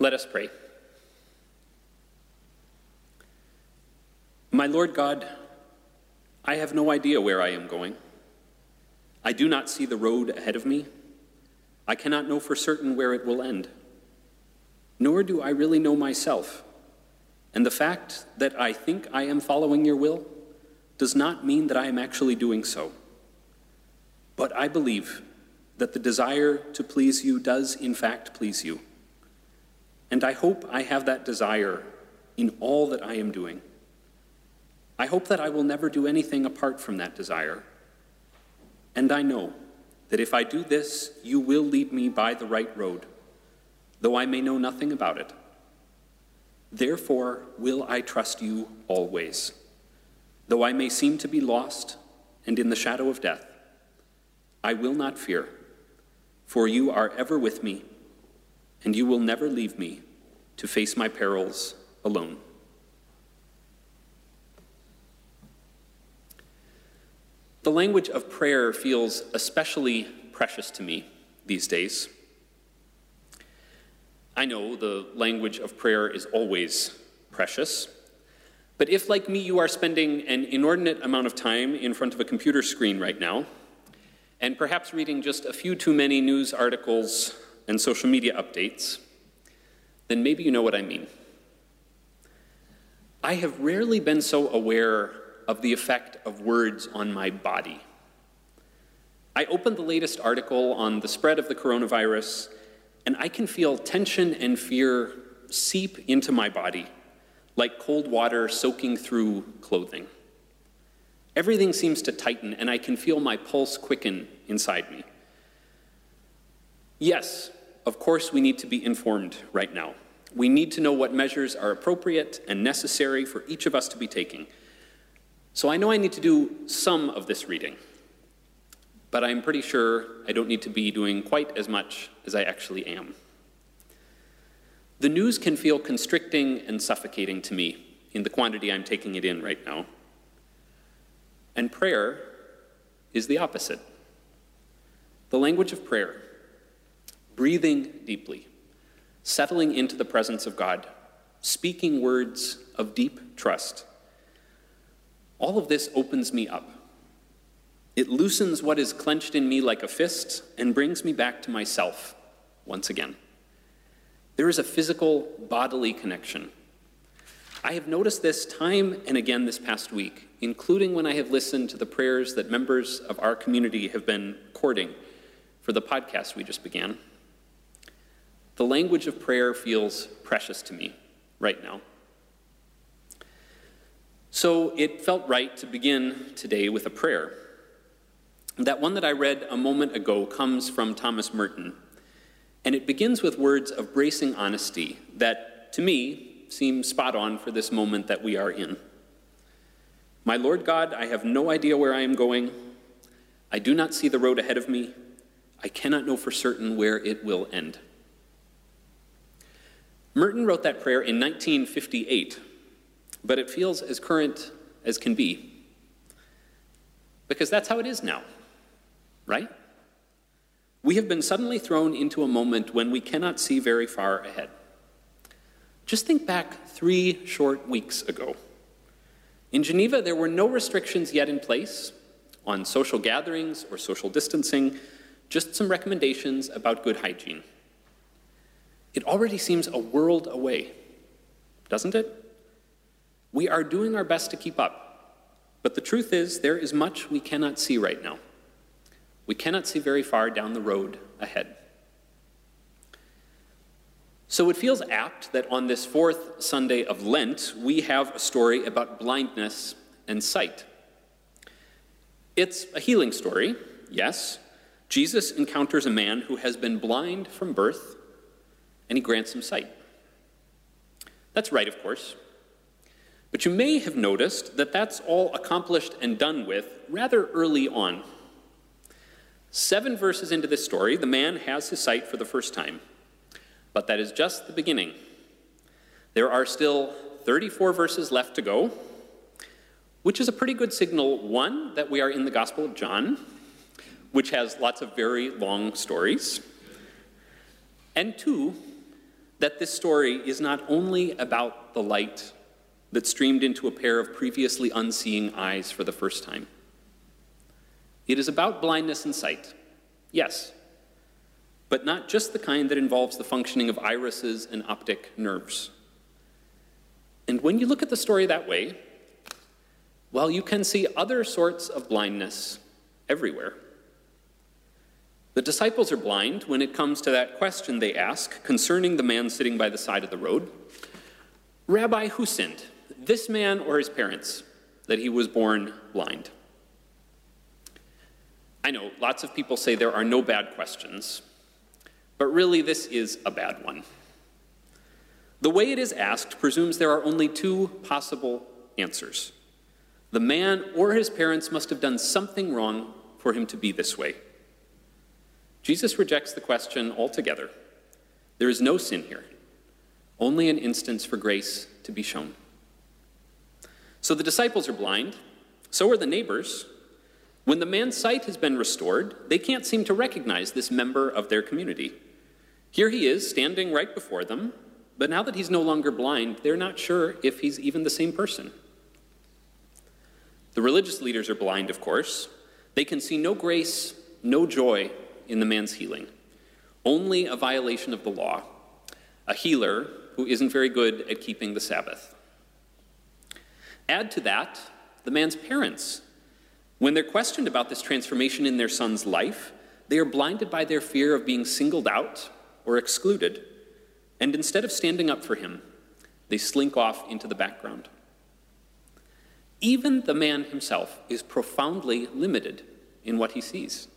Let us pray. My Lord God, I have no idea where I am going. I do not see the road ahead of me. I cannot know for certain where it will end. Nor do I really know myself. And the fact that I think I am following your will does not mean that I am actually doing so. But I believe that the desire to please you does, in fact, please you. And I hope I have that desire in all that I am doing. I hope that I will never do anything apart from that desire. And I know that if I do this, you will lead me by the right road, though I may know nothing about it. Therefore will I trust you always, though I may seem to be lost and in the shadow of death. I will not fear, for you are ever with me, and you will never leave me to face my perils alone. The language of prayer feels especially precious to me these days. I know the language of prayer is always precious, but if, like me, you are spending an inordinate amount of time in front of a computer screen right now, and perhaps reading just a few too many news articles and social media updates, then maybe you know what I mean. I have rarely been so aware of the effect of words on my body. I opened the latest article on the spread of the coronavirus, and I can feel tension and fear seep into my body like cold water soaking through clothing. Everything seems to tighten, and I can feel my pulse quicken inside me. Yes, of course, we need to be informed right now. We need to know what measures are appropriate and necessary for each of us to be taking. So I know I need to do some of this reading, but I'm pretty sure I don't need to be doing quite as much as I actually am. The news can feel constricting and suffocating to me in the quantity I'm taking it in right now. And prayer is the opposite. The language of prayer, breathing deeply, settling into the presence of God, speaking words of deep trust all of this opens me up. It loosens what is clenched in me like a fist and brings me back to myself once again. There is a physical, bodily connection. I have noticed this time and again this past week, including when I have listened to the prayers that members of our community have been courting for the podcast we just began. The language of prayer feels precious to me right now. So it felt right to begin today with a prayer. That one that I read a moment ago comes from Thomas Merton, and it begins with words of bracing honesty that, to me, seem spot on for this moment that we are in. My Lord God, I have no idea where I am going. I do not see the road ahead of me. I cannot know for certain where it will end. Merton wrote that prayer in 1958 but it feels as current as can be. Because that's how it is now, right? We have been suddenly thrown into a moment when we cannot see very far ahead. Just think back three short weeks ago. In Geneva, there were no restrictions yet in place on social gatherings or social distancing, just some recommendations about good hygiene. It already seems a world away, doesn't it? We are doing our best to keep up, but the truth is, there is much we cannot see right now. We cannot see very far down the road ahead. So it feels apt that on this fourth Sunday of Lent, we have a story about blindness and sight. It's a healing story, yes. Jesus encounters a man who has been blind from birth, and he grants him sight. That's right, of course. But you may have noticed that that's all accomplished and done with rather early on. Seven verses into this story, the man has his sight for the first time. But that is just the beginning. There are still 34 verses left to go, which is a pretty good signal one, that we are in the Gospel of John, which has lots of very long stories, and two, that this story is not only about the light that streamed into a pair of previously unseeing eyes for the first time. It is about blindness and sight, yes, but not just the kind that involves the functioning of irises and optic nerves. And when you look at the story that way, well, you can see other sorts of blindness everywhere. The disciples are blind when it comes to that question they ask concerning the man sitting by the side of the road Rabbi, who sinned, this man or his parents, that he was born blind? I know lots of people say there are no bad questions, but really this is a bad one. The way it is asked presumes there are only two possible answers. The man or his parents must have done something wrong for him to be this way. Jesus rejects the question altogether. There is no sin here, only an instance for grace to be shown. So the disciples are blind, so are the neighbors. When the man's sight has been restored, they can't seem to recognize this member of their community. Here he is, standing right before them, but now that he's no longer blind, they're not sure if he's even the same person. The religious leaders are blind, of course. They can see no grace, no joy, in the man's healing, only a violation of the law, a healer who isn't very good at keeping the Sabbath. Add to that the man's parents. When they're questioned about this transformation in their son's life, they are blinded by their fear of being singled out or excluded, and instead of standing up for him, they slink off into the background. Even the man himself is profoundly limited in what he sees.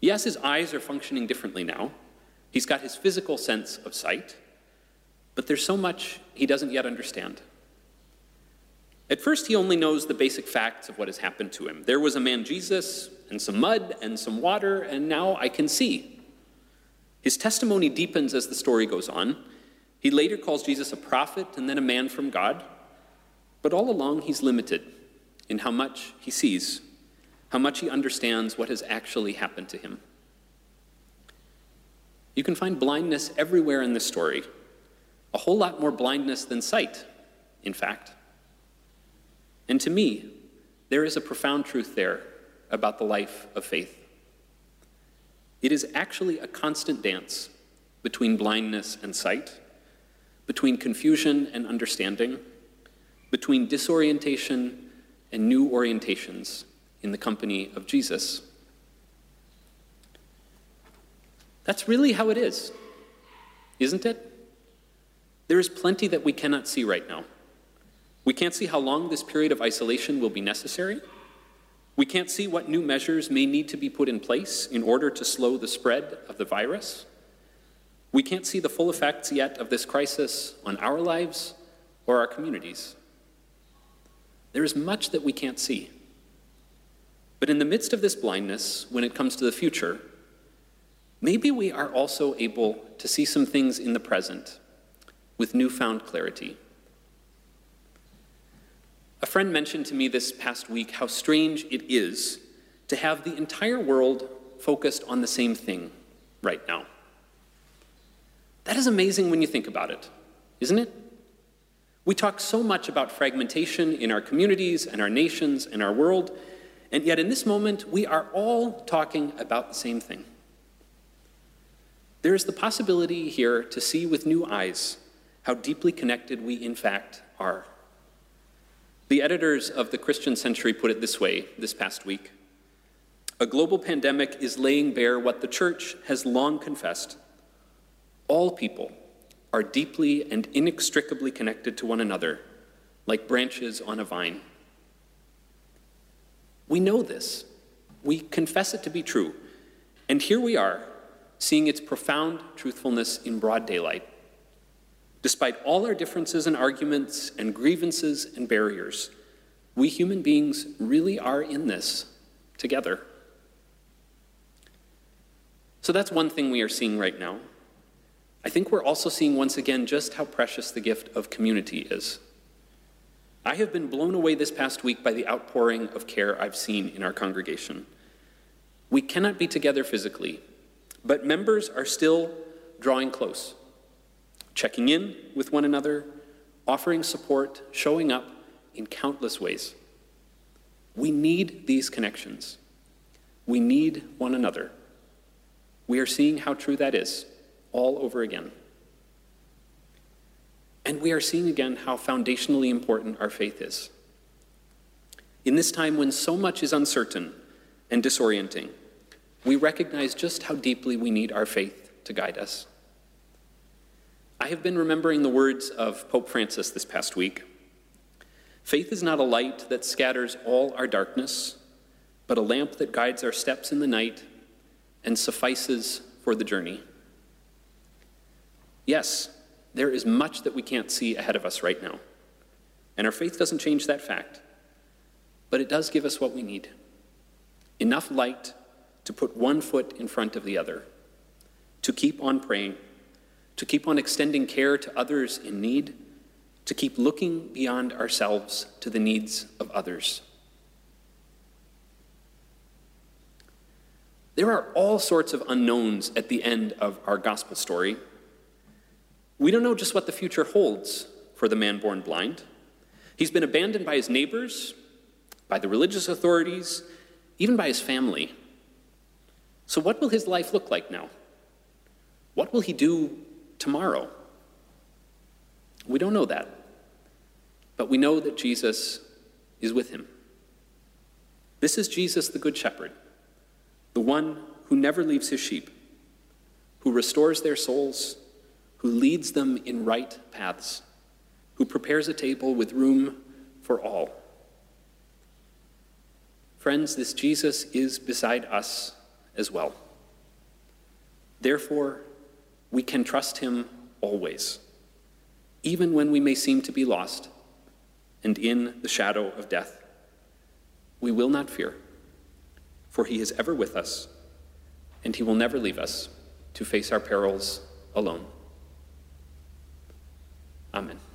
Yes, his eyes are functioning differently now. He's got his physical sense of sight, but there's so much he doesn't yet understand. At first, he only knows the basic facts of what has happened to him. There was a man, Jesus, and some mud and some water, and now I can see. His testimony deepens as the story goes on. He later calls Jesus a prophet and then a man from God, but all along he's limited in how much he sees how much he understands what has actually happened to him. You can find blindness everywhere in this story, a whole lot more blindness than sight, in fact. And to me, there is a profound truth there about the life of faith. It is actually a constant dance between blindness and sight, between confusion and understanding, between disorientation and new orientations in the company of Jesus. That's really how it is, isn't it? There is plenty that we cannot see right now. We can't see how long this period of isolation will be necessary. We can't see what new measures may need to be put in place in order to slow the spread of the virus. We can't see the full effects yet of this crisis on our lives or our communities. There is much that we can't see. But in the midst of this blindness, when it comes to the future, maybe we are also able to see some things in the present with newfound clarity. A friend mentioned to me this past week how strange it is to have the entire world focused on the same thing right now. That is amazing when you think about it, isn't it? We talk so much about fragmentation in our communities and our nations and our world, and yet, in this moment, we are all talking about the same thing. There is the possibility here to see with new eyes how deeply connected we, in fact, are. The editors of the Christian Century put it this way this past week A global pandemic is laying bare what the church has long confessed. All people are deeply and inextricably connected to one another, like branches on a vine. We know this. We confess it to be true. And here we are, seeing its profound truthfulness in broad daylight. Despite all our differences and arguments and grievances and barriers, we human beings really are in this together. So that's one thing we are seeing right now. I think we're also seeing once again just how precious the gift of community is. I have been blown away this past week by the outpouring of care I've seen in our congregation. We cannot be together physically, but members are still drawing close. checking in with one another, offering support, showing up in countless ways. We need these connections. We need one another. We are seeing how true that is all over again. And we are seeing again how foundationally important our faith is. In this time when so much is uncertain and disorienting, we recognize just how deeply we need our faith to guide us. I have been remembering the words of Pope Francis this past week. Faith is not a light that scatters all our darkness, but a lamp that guides our steps in the night and suffices for the journey. Yes, there is much that we can't see ahead of us right now, and our faith doesn't change that fact, but it does give us what we need enough light to put one foot in front of the other, to keep on praying, to keep on extending care to others in need, to keep looking beyond ourselves to the needs of others. There are all sorts of unknowns at the end of our gospel story. We don't know just what the future holds for the man born blind. He's been abandoned by his neighbors, by the religious authorities, even by his family. So, what will his life look like now? What will he do tomorrow? We don't know that. But we know that Jesus is with him. This is Jesus, the Good Shepherd, the one who never leaves his sheep, who restores their souls, who leads them in right paths, who prepares a table with room for all. Friends, this Jesus is beside us as well. Therefore, we can trust him always, even when we may seem to be lost and in the shadow of death. We will not fear, for he is ever with us, and he will never leave us to face our perils alone. Amen.